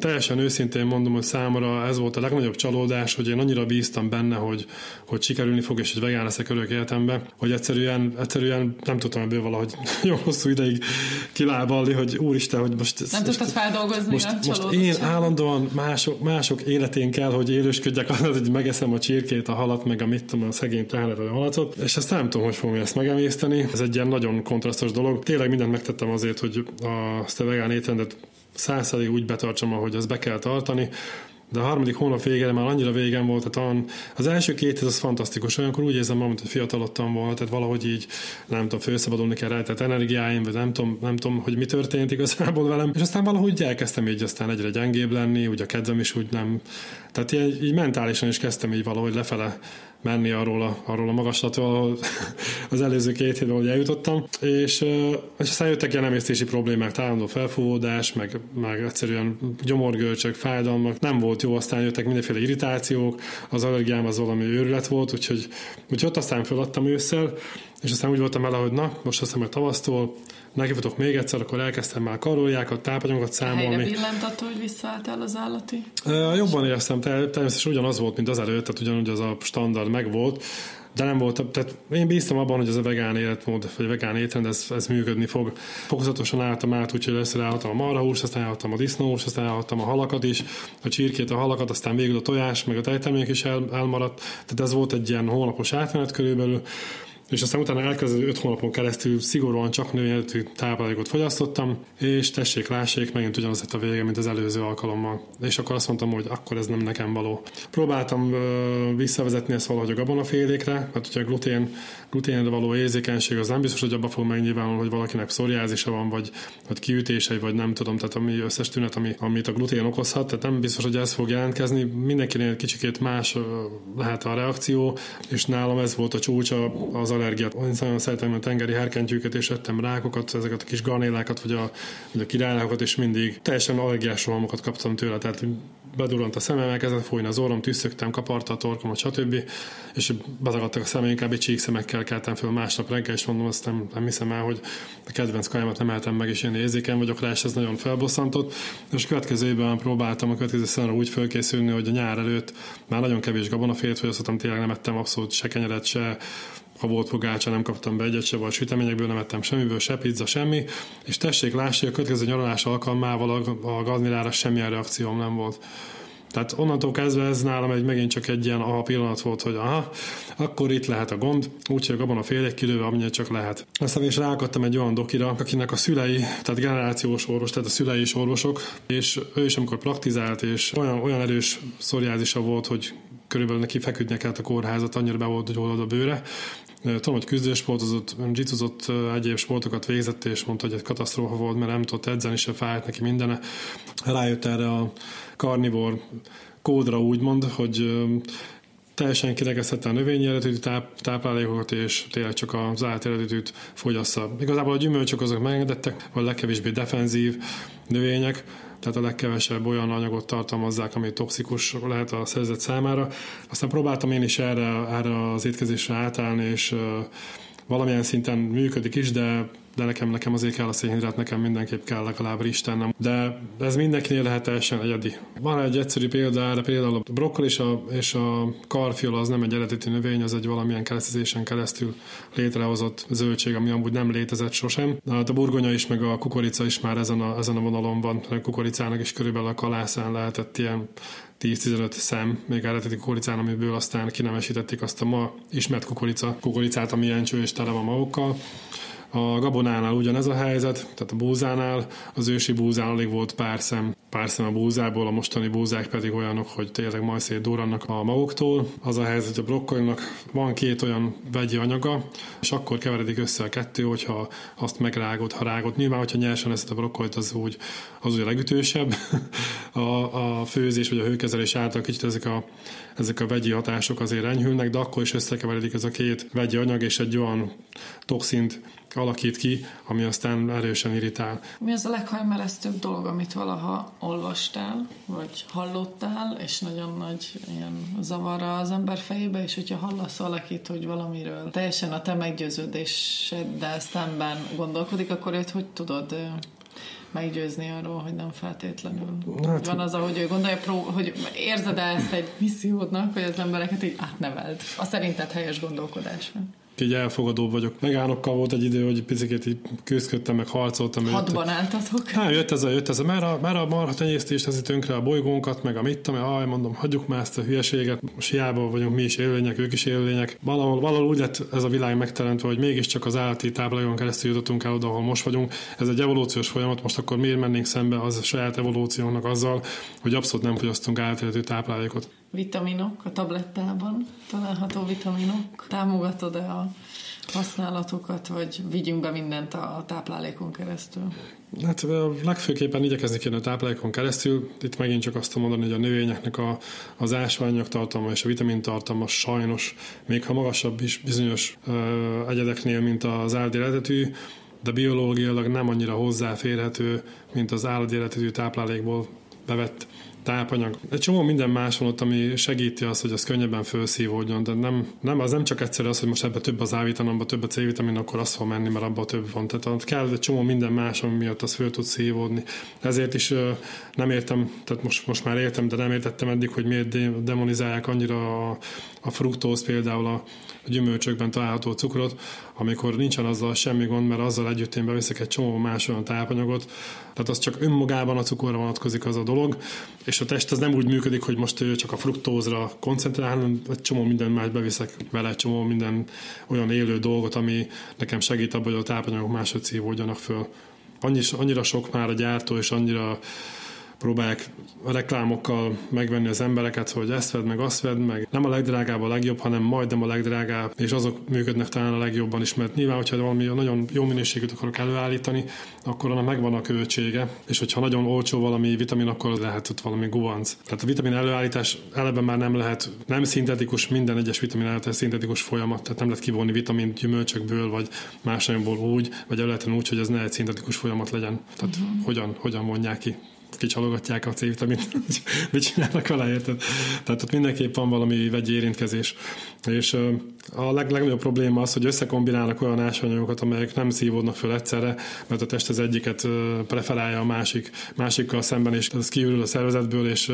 teljesen őszintén mondom, hogy számomra ez volt a legnagyobb csalódás, hogy én annyira bíztam benne, hogy, hogy sikerülni fog, és hogy vegán leszek örök életemben, hogy egyszerűen, egyszerűen nem tudtam ebből valahogy jó hosszú ideig kilábalni, hogy úristen, hogy most... Nem tudtad feldolgozni most, a most én állandóan mások, mások életén kell, hogy élősködjek, hogy megeszem a csirkét, a halat, meg a mit tudom, a szegény pláne a halacot, és ezt nem tudom, hogy fogom ezt megemészteni. Ez egy ilyen nagyon kontrasztos dolog. Tényleg mindent megtettem azért, hogy a, ezt a vegán étrendet százszerig úgy betartsam, ahogy az be kell tartani, de a harmadik hónap végére már annyira végem volt, tehát az első két ez az fantasztikus, olyankor úgy érzem magam, hogy fiatalodtam volna, tehát valahogy így nem tudom, főszabadulni kell tehát energiáim, vagy nem tudom, nem tudom, hogy mi történt igazából velem, és aztán valahogy elkezdtem így aztán egyre gyengébb lenni, ugye a kedvem is úgy nem, tehát így, így mentálisan is kezdtem így valahogy lefele menni arról a, arról a magaslatról az előző két hétben, hogy eljutottam, és, és aztán jöttek ilyen emésztési problémák, tálandó felfúvódás, meg, meg egyszerűen gyomorgörcsök, fájdalmak, nem volt jó, aztán jöttek mindenféle irritációk, az allergiám az valami őrület volt, úgyhogy, úgyhogy ott aztán feladtam ősszel, és aztán úgy voltam vele, hogy na, most aztán meg tavasztól nekifutok még egyszer, akkor elkezdtem már karoljákat, tápanyagokat számolni. Helyre attól, hogy visszaálltál az állati? Uh, jobban éreztem, természetesen ugyanaz volt, mint az előtt, tehát ugyanúgy az a standard megvolt, de nem volt, tehát én bíztam abban, hogy ez a vegán életmód, vagy a vegán étrend, ez, ez működni fog. Fokozatosan álltam át, úgyhogy először állhattam a marhahúst, aztán állhattam a disznóhúst, aztán állhattam a halakat is, a csirkét, a halakat, aztán végül a tojás, meg a tejtermék is el, elmaradt. Tehát ez volt egy ilyen hónapos átmenet körülbelül és aztán utána elkezdő 5 hónapon keresztül szigorúan csak növényeletű táplálékot fogyasztottam, és tessék, lássék, megint ugyanaz lett a vége, mint az előző alkalommal. És akkor azt mondtam, hogy akkor ez nem nekem való. Próbáltam ö, visszavezetni ezt valahogy a gabonafélékre, mert ugye a glutén, gluténre való érzékenység az nem biztos, hogy abba fog megnyilvánulni, hogy valakinek pszoriázisa van, vagy, vagy kiütései, vagy nem tudom, tehát ami összes tünet, ami, amit a glutén okozhat, tehát nem biztos, hogy ez fog jelentkezni. Mindenkinél kicsikét más lehet a reakció, és nálam ez volt a csúcsa az allergiát. Én nagyon szeretem a tengeri herkentyűket, és ettem rákokat, ezeket a kis garnélákat, vagy a, vagy a királylákokat, és mindig teljesen allergiás rohamokat kaptam tőle, tehát bedurrant a szemem, elkezdett folyni az orrom, tüsszögtem, kaparta a torkomat, stb. És bezagadtak a szemem, inkább egy csíkszemekkel keltem fel másnap reggel, és mondom, azt nem, nem hiszem el, hogy a kedvenc kajámat nem eltem meg, és én érzékeny vagyok rá, és ez nagyon felbosszantott. És a következő évben próbáltam a következő szánra úgy felkészülni, hogy a nyár előtt már nagyon kevés gabonafélt fogyasztottam, tényleg nem ettem abszolút se kenyeret, se ha volt fogácsa, nem kaptam be egyet se, vagy süteményekből nem ettem semmiből, se pizza, semmi, és tessék, lássák, a következő nyaralás alkalmával a, a gaznilára semmilyen reakcióm nem volt. Tehát onnantól kezdve ez nálam egy megint csak egy ilyen aha pillanat volt, hogy aha, akkor itt lehet a gond, úgyhogy abban a fél egy kilőve, amennyire csak lehet. Aztán is ráakadtam egy olyan dokira, akinek a szülei, tehát generációs orvos, tehát a szülei is orvosok, és ő is amikor praktizált, és olyan, olyan erős szoriázisa volt, hogy körülbelül neki feküdnie kellett a kórházat, annyira be volt gyógyulod a bőre, Tudom, hogy küzdősportozott, jitsuzott, egyéb sportokat végzett, és mondta, hogy egy katasztrófa volt, mert nem tudott edzeni, se fájt neki mindene. Rájött erre a karnivor kódra úgymond, hogy teljesen kiregezhette a növényi eredetű táp, táplálékokat, és tényleg csak az állat eredetűt fogyassza. Igazából a gyümölcsök azok megengedettek, vagy legkevésbé defenzív növények, tehát a legkevesebb olyan anyagot tartalmazzák, ami toxikus lehet a szerzet számára. Aztán próbáltam én is erre, erre az étkezésre átállni, és valamilyen szinten működik is, de de nekem, nekem azért kell a szénhidrát, nekem mindenképp kell legalább ristennem. De ez mindenkinél lehet teljesen egyedi. Van egy egyszerű példa erre, például a brokkoli és a, és a karfiol az nem egy eredeti növény, az egy valamilyen keresztezésen keresztül létrehozott zöldség, ami amúgy nem létezett sosem. De hát a burgonya is, meg a kukorica is már ezen a, ezen a vonalon van. A kukoricának is körülbelül a kalászán lehetett ilyen 10-15 szem, még eredeti kukoricán, amiből aztán kinemesítették azt a ma ismert kukorica, kukoricát, ami ilyen cső és tele van magokkal. A gabonánál ugyanez a helyzet, tehát a búzánál, az ősi búzán alig volt pár szem, pár szem a búzából, a mostani búzák pedig olyanok, hogy tényleg majd szétdurrannak a magoktól. Az a helyzet, hogy a brokkolinak van két olyan vegyi anyaga, és akkor keveredik össze a kettő, hogyha azt megrágod, ha rágod. Nyilván, hogyha nyersen eszed a brokkolit, az úgy, az úgy a legütősebb. a, a főzés vagy a hőkezelés által kicsit ezek a, ezek a vegyi hatások azért enyhülnek, de akkor is összekeveredik ez a két vegyi anyag, és egy olyan toxint alakít ki, ami aztán erősen irritál. Mi az a leghajmeresztőbb dolog, amit valaha olvastál, vagy hallottál, és nagyon nagy ilyen zavarra az ember fejébe, és hogyha hallasz valakit, hogy valamiről teljesen a te meggyőződéseddel szemben gondolkodik, akkor őt hogy tudod meggyőzni arról, hogy nem feltétlenül. Hát, van az, ahogy ő gondolja, pró, hogy érzed -e ezt egy missziódnak, hogy az embereket így átneveld. A szerinted helyes gondolkodásra. Így elfogadó vagyok. Megánokkal volt egy idő, hogy picit így küzdködtem, meg harcoltam. Hadban álltatok? Hát jött ez a, jött ez a, már a, már a marha tenyésztés teszi tönkre a bolygónkat, meg a mit tudom, aj, mondom, hagyjuk már ezt a hülyeséget, most hiába vagyunk mi is élvények, ők is élvények. Valahol, valahol úgy lett ez a világ megteremtve, hogy mégiscsak az állati táblájon keresztül jutottunk el oda, ahol most vagyunk. Ez egy evolúciós folyamat, most akkor miért mennénk szembe az a saját evolúciónak azzal, hogy abszolút nem fogyasztunk állatéleti táplálékot vitaminok a tablettában, található vitaminok. Támogatod-e a használatokat, vagy vigyünk be mindent a táplálékon keresztül? Hát legfőképpen igyekezni kéne a táplálékon keresztül. Itt megint csak azt mondani, hogy a növényeknek a, az ásványok tartalma és a vitamin tartalma sajnos, még ha magasabb is bizonyos ö, egyedeknél, mint az állatéletetű, de biológiailag nem annyira hozzáférhető, mint az állatéletetű táplálékból bevett tápanyag. Egy csomó minden más van ott, ami segíti azt, hogy az könnyebben felszívódjon, de nem, nem, az nem csak egyszerű az, hogy most ebbe több az A-vitamin, abba több a C-vitamin, akkor az fog menni, mert abban több van. Tehát kell egy csomó minden más, ami miatt az föl tud szívódni. Ezért is nem értem, tehát most, most már értem, de nem értettem eddig, hogy miért demonizálják annyira a, a fruktóz például a gyümölcsökben található cukrot, amikor nincsen azzal semmi gond, mert azzal együtt én beviszek egy csomó más olyan tápanyagot, tehát az csak önmagában a cukorra vonatkozik az a dolog, és a test az nem úgy működik, hogy most csak a fruktózra koncentrál, hanem egy csomó minden más beviszek vele, egy csomó minden olyan élő dolgot, ami nekem segít abban, hogy a tápanyagok máshogy szívódjanak föl. Annyi, annyira sok már a gyártó, és annyira próbálják a reklámokkal megvenni az embereket, hogy ezt vedd meg, azt vedd meg. Nem a legdrágább a legjobb, hanem majdnem a legdrágább, és azok működnek talán a legjobban is, mert nyilván, hogyha valami nagyon jó minőségűt akarok előállítani, akkor annak megvan a költsége, és hogyha nagyon olcsó valami vitamin, akkor lehet ott valami gubanc. Tehát a vitamin előállítás eleve már nem lehet, nem szintetikus, minden egyes vitamin előállítás szintetikus folyamat, tehát nem lehet kivonni vitamin gyümölcsökből, vagy más úgy, vagy előállítani úgy, hogy ez ne egy szintetikus folyamat legyen. Tehát uh-huh. hogyan, hogyan mondják ki kicsalogatják a C-vitamint, mit csinálnak vele, érted? Tehát ott mindenképp van valami vegyi érintkezés. És a leg, legnagyobb probléma az, hogy összekombinálnak olyan ásványokat, amelyek nem szívódnak föl egyszerre, mert a test az egyiket preferálja a másik, másikkal szemben, és ez kiürül a szervezetből, és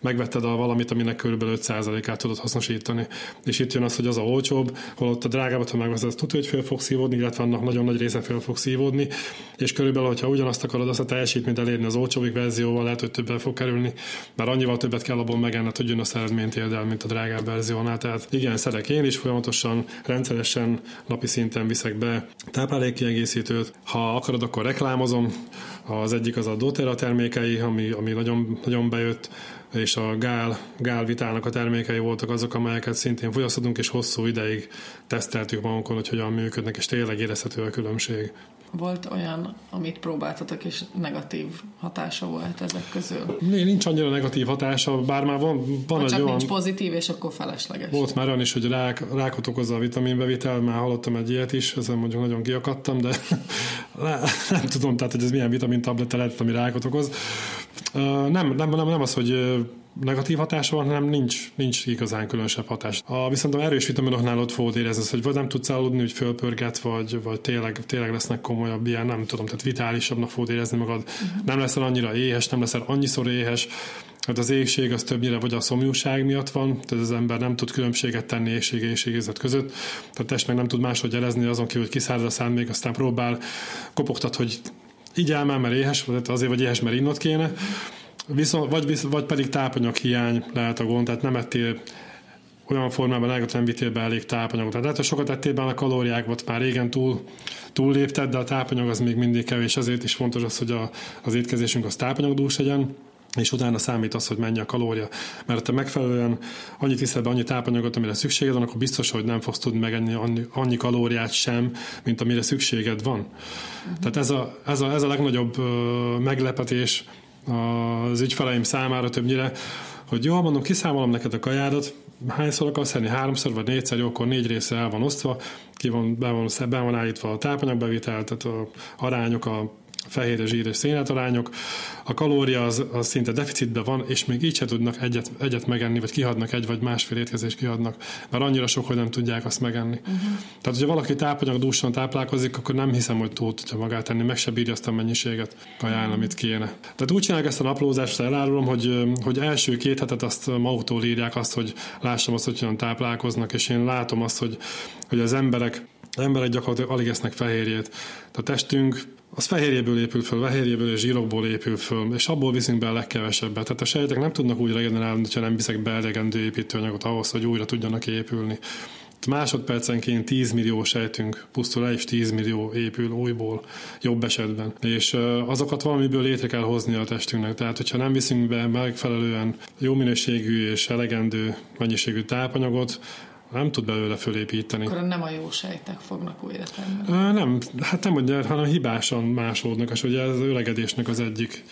megvetted a valamit, aminek körülbelül 5%-át tudod hasznosítani. És itt jön az, hogy az a olcsóbb, holott a drágábbat, ha megveszed, tudja, hogy föl fog szívódni, illetve annak nagyon nagy része föl fog szívódni, és körülbelül, hogyha ugyanazt akarod azt a teljesítményt elérni az olcsóbbik verzióval, lehet, hogy többel fog kerülni, mert annyival többet kell abból megenned, hogy jön a eredményt éld el, mint a drágább verziónál. Tehát igen, szedek én is folyamatosan, rendszeresen, napi szinten viszek be táplálékkiegészítőt. Ha akarod, akkor reklámozom. Az egyik az a doTERRA termékei, ami, ami nagyon, nagyon bejött és a Gál, Gál vitának a termékei voltak azok, amelyeket szintén fogyasztottunk, és hosszú ideig teszteltük magunkon, hogy hogyan működnek, és tényleg érezhető a különbség. Volt olyan, amit próbáltatok, és negatív hatása volt ezek közül? Nincs annyira negatív hatása, bár már van, van egy csak olyan... nincs pozitív, és akkor felesleges. Volt már olyan is, hogy rák, rákot okozza a vitaminbevitel, már hallottam egy ilyet is, ezen mondjuk nagyon kiakadtam, de nem tudom, tehát, hogy ez milyen vitamin tabletta lehet, ami rákot okoz. Nem, nem, nem, nem az, hogy negatív hatása van, hanem nincs, nincs igazán különösebb hatás. A, viszont a erős vitaminoknál ott fogod érezni, hogy vagy nem tudsz aludni, hogy fölpörget, vagy, vagy tényleg, tényleg lesznek komolyabb ilyen, nem tudom, tehát vitálisabbnak fogod érezni magad. Uh-huh. Nem leszel annyira éhes, nem leszel annyiszor éhes, Hát az éhség az többnyire vagy a szomjúság miatt van, tehát az ember nem tud különbséget tenni éhség és éhségérzet között, tehát a test meg nem tud máshogy jelezni, azon kívül, hogy kiszárad a szám, még aztán próbál, kopogtat, hogy így már, mert éhes, vagy azért vagy éhes, mert innot kéne. Viszont, vagy, vagy pedig tápanyag hiány lehet a gond, tehát nem ettél olyan formában eleget nem vitél be elég tápanyagot. Tehát hogy sokat ettél be a kalóriákat, már régen túl, túl lépted, de a tápanyag az még mindig kevés, ezért is fontos az, hogy a, az étkezésünk az tápanyagdús legyen és utána számít az, hogy mennyi a kalória. Mert ha te megfelelően annyit iszel be annyi tápanyagot, amire szükséged van, akkor biztos, hogy nem fogsz tudni megenni annyi, annyi kalóriát sem, mint amire szükséged van. Uh-huh. Tehát ez a, ez a, ez a legnagyobb uh, meglepetés az ügyfeleim számára többnyire, hogy jó, mondom, kiszámolom neked a kajádat, hányszor akarsz enni, háromszor vagy négyszer, jó, akkor négy része el van osztva, ki van, be van, be van állítva a tápanyagbevitel, tehát a arányok, a fehérje, zsír és szénhidrátarányok, a kalória az, az szinte deficitben van, és még így se tudnak egyet, egyet megenni, vagy kihadnak egy vagy másfél étkezést kihadnak, mert annyira sok, hogy nem tudják azt megenni. Uh-huh. Tehát, hogyha valaki tápanyagdúsan táplálkozik, akkor nem hiszem, hogy túl tudja magát tenni, meg se bírja azt a mennyiséget kaján, amit kéne. Tehát úgy csinálják ezt a naplózást, elárulom, hogy, hogy első két hetet azt maguktól írják azt, hogy lássam azt, hogy hogyan táplálkoznak, és én látom azt, hogy, hogy az emberek az emberek gyakorlatilag alig esznek fehérjét. A testünk az fehérjéből épül föl, fehérjéből és zsírokból épül föl, és abból viszünk be a legkevesebbet. Tehát a sejtek nem tudnak úgy regenerálni, ha nem viszek be elegendő építőanyagot ahhoz, hogy újra tudjanak épülni. Másodpercenként 10 millió sejtünk pusztul el, és 10 millió épül újból, jobb esetben. És azokat valamiből létre kell hozni a testünknek. Tehát, hogyha nem viszünk be megfelelően jó minőségű és elegendő mennyiségű tápanyagot, nem tud belőle fölépíteni. Akkor nem a jó sejtek fognak újra tenni. Nem, hát nem mondja, hanem hibásan másodnak, és ugye az öregedésnek az egyik,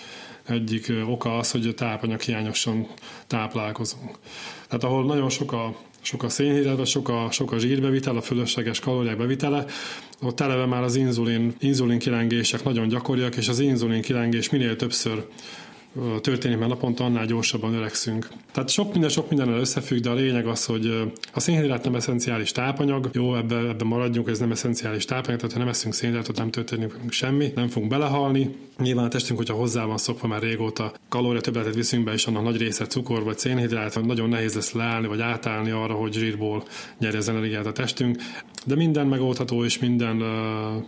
egyik oka az, hogy tápanyag hiányosan táplálkozunk. Tehát ahol nagyon sok a sok a szénhidrát, vagy sok a, sok a zsírbevitel, a fölösleges kalóriák bevitele, ott eleve már az inzulin, inzulin kilengések nagyon gyakoriak, és az inzulin kilengés minél többször történik, mert naponta annál gyorsabban öregszünk. Tehát sok minden, sok mindennel összefügg, de a lényeg az, hogy a szénhidrát nem eszenciális tápanyag, jó, ebbe, ebbe maradjunk, ez nem eszenciális tápanyag, tehát ha nem eszünk szénhidrátot, nem történik semmi, nem fogunk belehalni. Nyilván a testünk, hogyha hozzá van szokva már régóta, kalória többletet viszünk be, és annak nagy része cukor vagy szénhidrát, nagyon nehéz lesz leállni vagy átállni arra, hogy zsírból nyerje az energiát a testünk. De minden megoldható, és minden uh,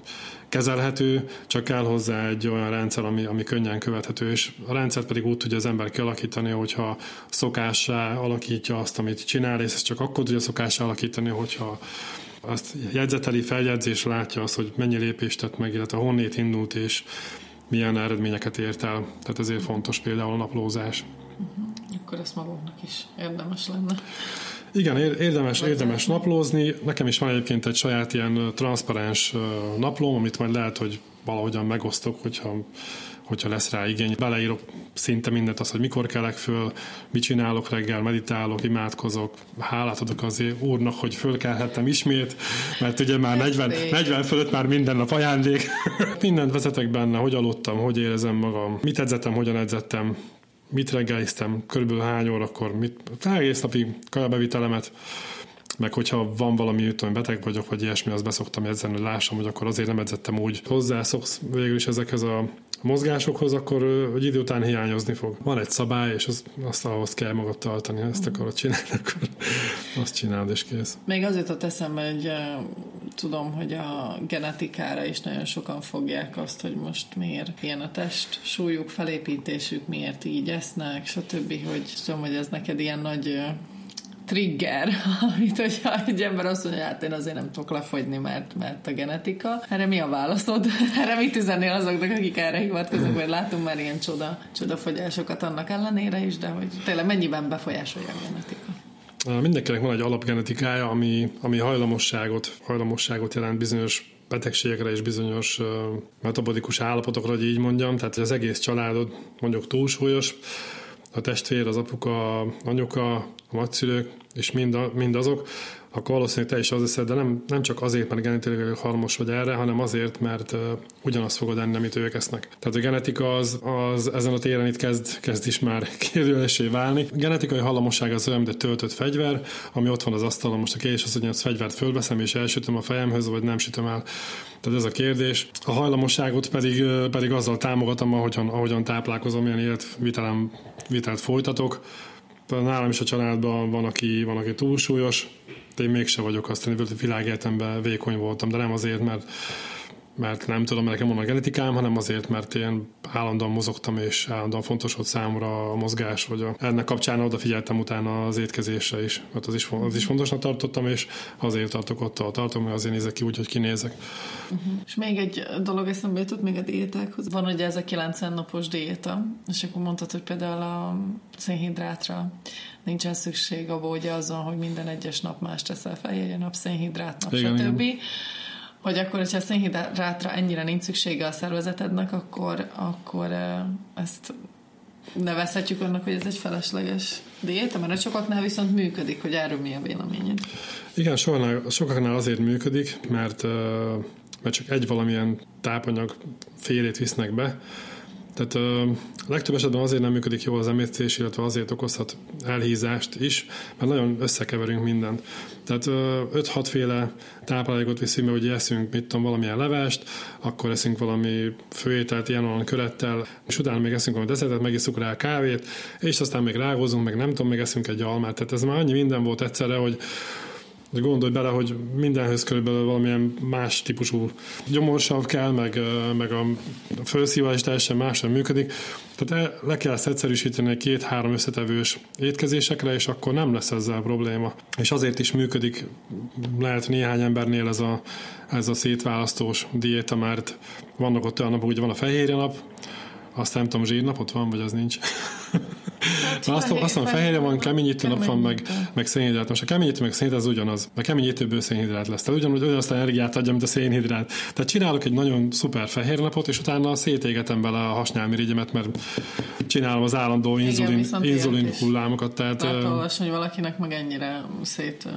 kezelhető, csak kell hozzá egy olyan rendszer, ami, ami könnyen követhető, és a rendszert pedig úgy tudja az ember kialakítani, hogyha szokássá alakítja azt, amit csinál, és ezt csak akkor tudja szokássá alakítani, hogyha azt jegyzeteli feljegyzés látja azt, hogy mennyi lépést tett meg, illetve honnét indult, és milyen eredményeket ért el. Tehát ezért fontos például a naplózás. Uh-huh. Akkor ezt magunknak is érdemes lenne. Igen, érdemes, érdemes naplózni. Nekem is van egyébként egy saját ilyen transzparens naplóm, amit majd lehet, hogy valahogyan megosztok, hogyha hogyha lesz rá igény. Beleírok szinte mindent, az, hogy mikor kelek föl, mit csinálok reggel, meditálok, imádkozok, hálát adok azért úrnak, hogy fölkelhettem ismét, mert ugye már 40, 40 fölött már minden nap ajándék. Mindent vezetek benne, hogy aludtam, hogy érezem magam, mit edzettem, hogyan edzettem, mit reggeliztem, körülbelül hány órakor, mit, egész napi kajabevitelemet, meg hogyha van valami, tudom, beteg vagyok, vagy ilyesmi, azt beszoktam edzeni, hogy lássam, hogy akkor azért nem edzettem úgy. Hozzászoksz végül is ezekhez a mozgásokhoz, akkor hogy idő után hiányozni fog. Van egy szabály, és az, azt ahhoz kell magad tartani, ezt akarod csinálni, akkor azt csináld, és kész. Még azért a eszembe, hogy tudom, hogy a genetikára is nagyon sokan fogják azt, hogy most miért ilyen a test súlyuk, felépítésük, miért így esznek, stb., hogy tudom, hogy ez neked ilyen nagy trigger, amit hogyha egy ember azt mondja, hát én azért nem tudok lefogyni, mert, mert a genetika. Erre mi a válaszod? Erre mit üzennél azoknak, akik erre hivatkoznak, vagy látunk már ilyen csoda, csodafogyásokat annak ellenére is, de hogy tényleg mennyiben befolyásolja a genetika? Mindenkinek van egy alapgenetikája, ami, ami hajlamosságot, hajlamosságot jelent bizonyos betegségekre és bizonyos uh, metabolikus állapotokra, hogy így mondjam, tehát az egész családod mondjuk túlsúlyos, a testvér, az apuka, anyuka, a nagyszülők, és mind, a, mind azok, akkor valószínűleg te is az leszed, de nem, nem csak azért, mert genetikailag harmos vagy erre, hanem azért, mert uh, ugyanazt fogod enni, amit ők esznek. Tehát a genetika az, az ezen a téren itt kezd, kezd is már kérdőlesé válni. A genetikai hallamosság az olyan, mint egy töltött fegyver, ami ott van az asztalon. Most a kérdés az, hogy az fegyvert fölveszem és elsütöm a fejemhez, vagy nem sütöm el. Tehát ez a kérdés. A hajlamosságot pedig, pedig azzal támogatom, ahogyan, ahogyan táplálkozom, milyen életvitelem vitelt folytatok. Nálam is a családban van, aki, van, aki túlsúlyos, de én mégse vagyok azt, hogy világéletemben vékony voltam, de nem azért, mert mert nem tudom, mert nekem van a genetikám, hanem azért, mert én állandóan mozogtam, és állandóan fontos volt számomra a mozgás, vagy a, ennek kapcsán odafigyeltem utána az étkezésre is, mert az is, az is fontosnak tartottam, és azért tartok ott, ahol tartom, mert azért nézek ki úgy, hogy kinézek. Uh-huh. És még egy dolog eszembe jutott még a diétákhoz. Van ugye ez a 90 napos diéta, és akkor mondtad, hogy például a szénhidrátra nincsen szükség abból, ugye azon, hogy minden egyes nap más teszel fehérje nap, szénhidrát nap, igen, stb. Igen hogy akkor, hogyha a szénhidrátra ennyire nincs szüksége a szervezetednek, akkor, akkor ezt nevezhetjük annak, hogy ez egy felesleges diéta, mert a sokaknál viszont működik, hogy erről mi a véleményed? Igen, sokaknál, sokaknál azért működik, mert mert csak egy valamilyen tápanyag félét visznek be, tehát a legtöbb esetben azért nem működik jól az emésztés, illetve azért okozhat elhízást is, mert nagyon összekeverünk mindent. Tehát 5-6 féle táplálékot viszünk be, hogy eszünk, mit tudom, valamilyen levest, akkor eszünk valami főételt ilyen olyan körettel, és utána még eszünk valami desszertet, megiszunk rá kávét, és aztán még rágózunk, meg nem tudom, még eszünk egy almát. Tehát ez már annyi minden volt egyszerre, hogy gondolj bele, hogy mindenhöz körülbelül valamilyen más típusú gyomorsav kell, meg, meg a felszívás teljesen máson működik. Tehát le kell ezt egyszerűsíteni egy két-három összetevős étkezésekre, és akkor nem lesz ezzel probléma. És azért is működik lehet néhány embernél ez a, ez a szétválasztós diéta, mert vannak ott olyan napok, hogy van a fehérje nap, aztán nem tudom, zsírnapot van, vagy az nincs. Hát, azt, azt mondom, fehérje van, keményítő nap van, meg, meg szénhidrát. Most a keményítő meg szénhidrát az ugyanaz. A keményítőből szénhidrát lesz. Tehát ugyanúgy ugyanazt a energiát adja, mint a szénhidrát. Tehát csinálok egy nagyon szuper fehér napot, és utána szétégetem bele a hasnyálmirigyemet, mert csinálom az állandó inzulin, Igen, inzulin hullámokat. Tehát, olvasni, hogy valakinek meg ennyire szét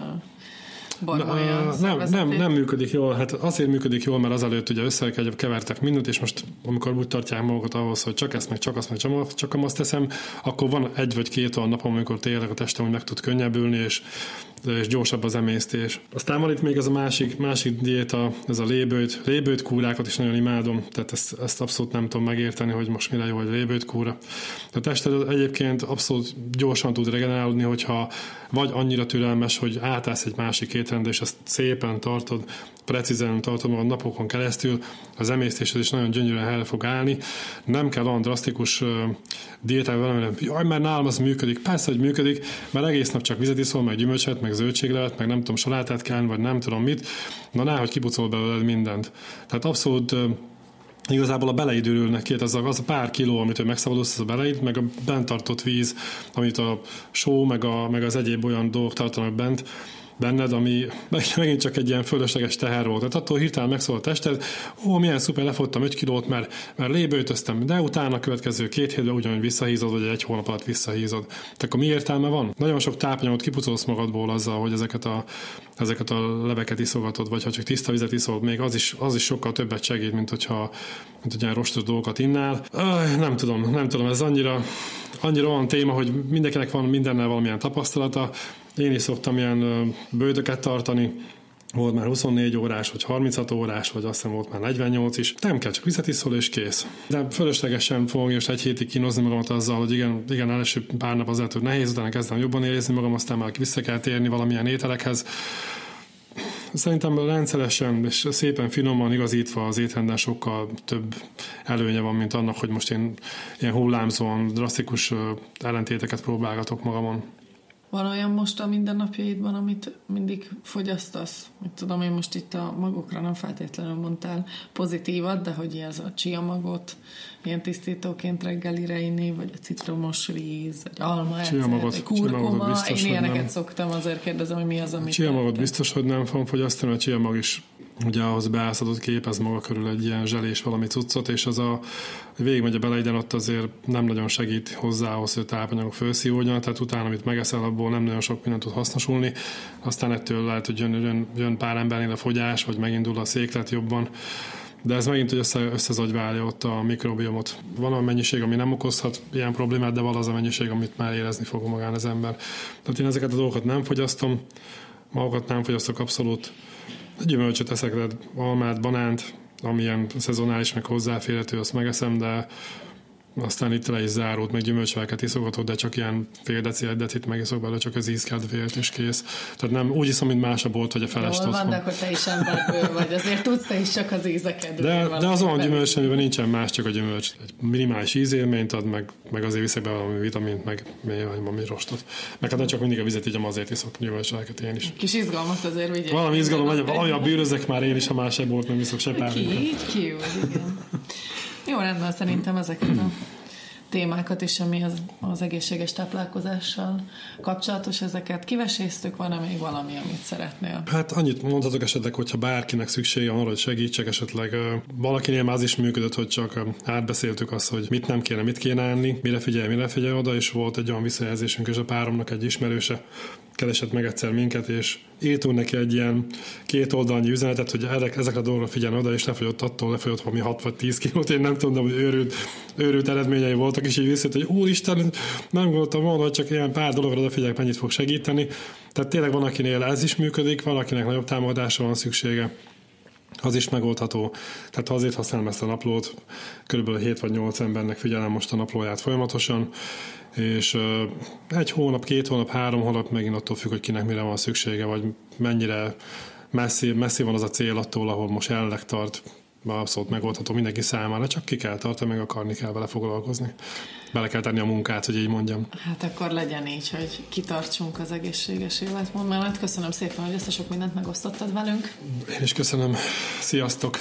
barmolja nem, nem, nem működik jól, hát azért működik jól, mert azelőtt ugye összekevertek mindent, és most amikor úgy tartják magukat ahhoz, hogy csak ezt, meg csak azt, meg csak, csak azt teszem, akkor van egy vagy két olyan napom, amikor tényleg a testem meg tud könnyebbülni, és és gyorsabb az emésztés. Aztán van itt még ez a másik, másik diéta, ez a lébőt. Lébőt kúrákat is nagyon imádom, tehát ezt, ezt abszolút nem tudom megérteni, hogy most mire jó egy lébőt kúra. A tested egyébként abszolút gyorsan tud regenerálódni, hogyha vagy annyira türelmes, hogy átállsz egy másik étrendre, és ezt szépen tartod, precízen tartod magad napokon keresztül, az emésztésed is nagyon gyönyörűen helyre fog állni. Nem kell olyan drasztikus diétával valami, jaj, mert nálam az működik. Persze, hogy működik, mert egész nap csak vizet iszol, meg gyümölcset, meg zöldséglevet, meg nem tudom, salátát kell, vagy nem tudom mit. Na, hogy kibucol belőled mindent. Tehát abszolút igazából a beleid ürülnek ki, az a, az a pár kiló, amit ő megszabadulsz, az a beleid, meg a bent tartott víz, amit a só, meg, a, meg az egyéb olyan dolgok tartanak bent, benned, ami megint csak egy ilyen fölösleges teher volt. Tehát attól hirtelen megszól a tested, ó, milyen szuper, lefottam 5 kilót, mert, mert lébőtöztem, de utána a következő két hétben ugyanúgy visszahízod, vagy egy hónap alatt visszahízod. Tehát akkor mi értelme van? Nagyon sok tápanyagot kipucolsz magadból azzal, hogy ezeket a, ezeket a leveket iszogatod, vagy ha csak tiszta vizet iszol, még az is, az is sokkal többet segít, mint hogyha mint hogy ilyen rostos dolgokat innál. Öh, nem tudom, nem tudom, ez annyira, annyira olyan téma, hogy mindenkinek van mindennel valamilyen tapasztalata, én is szoktam ilyen bőtöket tartani, volt már 24 órás, vagy 36 órás, vagy azt hiszem volt már 48 is. Nem kell, csak vizet iszol, és kész. De fölöslegesen fogom most egy hétig kínozni magamat azzal, hogy igen, igen első pár nap azért, hogy nehéz, utána kezdem jobban érezni magam, aztán már vissza kell térni valamilyen ételekhez. Szerintem rendszeresen és szépen finoman igazítva az étrenden sokkal több előnye van, mint annak, hogy most én ilyen hullámzóan, drasztikus ellentéteket próbálgatok magamon. Van olyan most a mindennapjaidban, amit mindig fogyasztasz? Mit tudom, én most itt a magokra nem feltétlenül mondtál pozitívat, de hogy ez a chia magot ilyen tisztítóként reggelire inni, vagy a citromos víz, vagy alma chia magot, egy kurkuma. Biztos, én ilyeneket szoktam, azért kérdezem, hogy mi az, amit... Chia magot biztos, hogy nem fogom fogyasztani, a chia mag is ugye ahhoz beászadott képez maga körül egy ilyen zselés valami cuccot, és az a végigmegy a beleiden, ott azért nem nagyon segít hozzá ahhoz, hogy a tápanyagok felszívódjon, tehát utána, amit megeszel, abból nem nagyon sok mindent tud hasznosulni, aztán ettől lehet, hogy jön, jön, jön pár embernél a fogyás, vagy megindul a széklet jobban, de ez megint, hogy össze, összezagyválja ott a mikrobiomot. Van a mennyiség, ami nem okozhat ilyen problémát, de van az a mennyiség, amit már érezni fog magán az ember. Tehát én ezeket a dolgokat nem fogyasztom, magukat nem fogyasztok abszolút, gyümölcsöt eszek, tehát almát, banánt, amilyen szezonális, meg hozzáférhető, azt megeszem, de aztán itt le is zárult, meg gyümölcsveleket iszogatod, de csak ilyen fél deci, egy decit megiszok belőle, csak az ízkedvéért is kész. Tehát nem úgy iszom, mint más a bolt, vagy a felest Jól van, de akkor te is emberből vagy, azért tudsz te is csak az ízeket. De, de az olyan gyümölcs, amiben nincsen más, csak a gyümölcs. Egy minimális ízélményt ad, meg, meg azért viszek be valami vitamint, meg valami rostot. Meg hát nem csak mindig a vizet így azért iszok gyümölcsveleket én is. Kis izgalmat azért vigyél. Valami izgalom valami a bűrözek már én is, ha más bolt, nem iszok se pár. Ki, így ki, igen. Jó, rendben, szerintem ezeket a témákat is, ami az, az egészséges táplálkozással kapcsolatos, ezeket kiveséztük, van-e még valami, amit szeretnél? Hát annyit mondhatok esetleg, hogyha bárkinek szüksége van hogy segítsek, esetleg valakinél már az is működött, hogy csak átbeszéltük azt, hogy mit nem kéne, mit kéne enni, mire figyelj, mire figyelj oda, és volt egy olyan visszajelzésünk, és a páromnak egy ismerőse keresett meg egyszer minket, és írtunk neki egy ilyen két oldalnyi üzenetet, hogy ezekre a dolgokra figyeljen oda, és lefogyott attól, lefogyott valami 6 vagy 10 kilót, én nem tudom, hogy őrült, őrült eredményei voltak, és így visszajött, hogy úristen, nem gondoltam volna, hogy csak ilyen pár dologra odafigyelek, mennyit fog segíteni. Tehát tényleg van, akinél ez is működik, valakinek nagyobb támogatásra van szüksége az is megoldható. Tehát ha azért használom ezt a naplót, körülbelül 7 vagy 8 embernek figyelem most a naplóját folyamatosan, és egy hónap, két hónap, három hónap megint attól függ, hogy kinek mire van szüksége, vagy mennyire messzi, messzi van az a cél attól, ahol most jelenleg tart, abszolút megoldható mindenki számára, csak ki kell tartani, meg akarni kell vele foglalkozni. Bele kell tenni a munkát, hogy így mondjam. Hát akkor legyen így, hogy kitartsunk az egészséges életmód mellett. Köszönöm szépen, hogy ezt a sok mindent megosztottad velünk. Én is köszönöm. Sziasztok!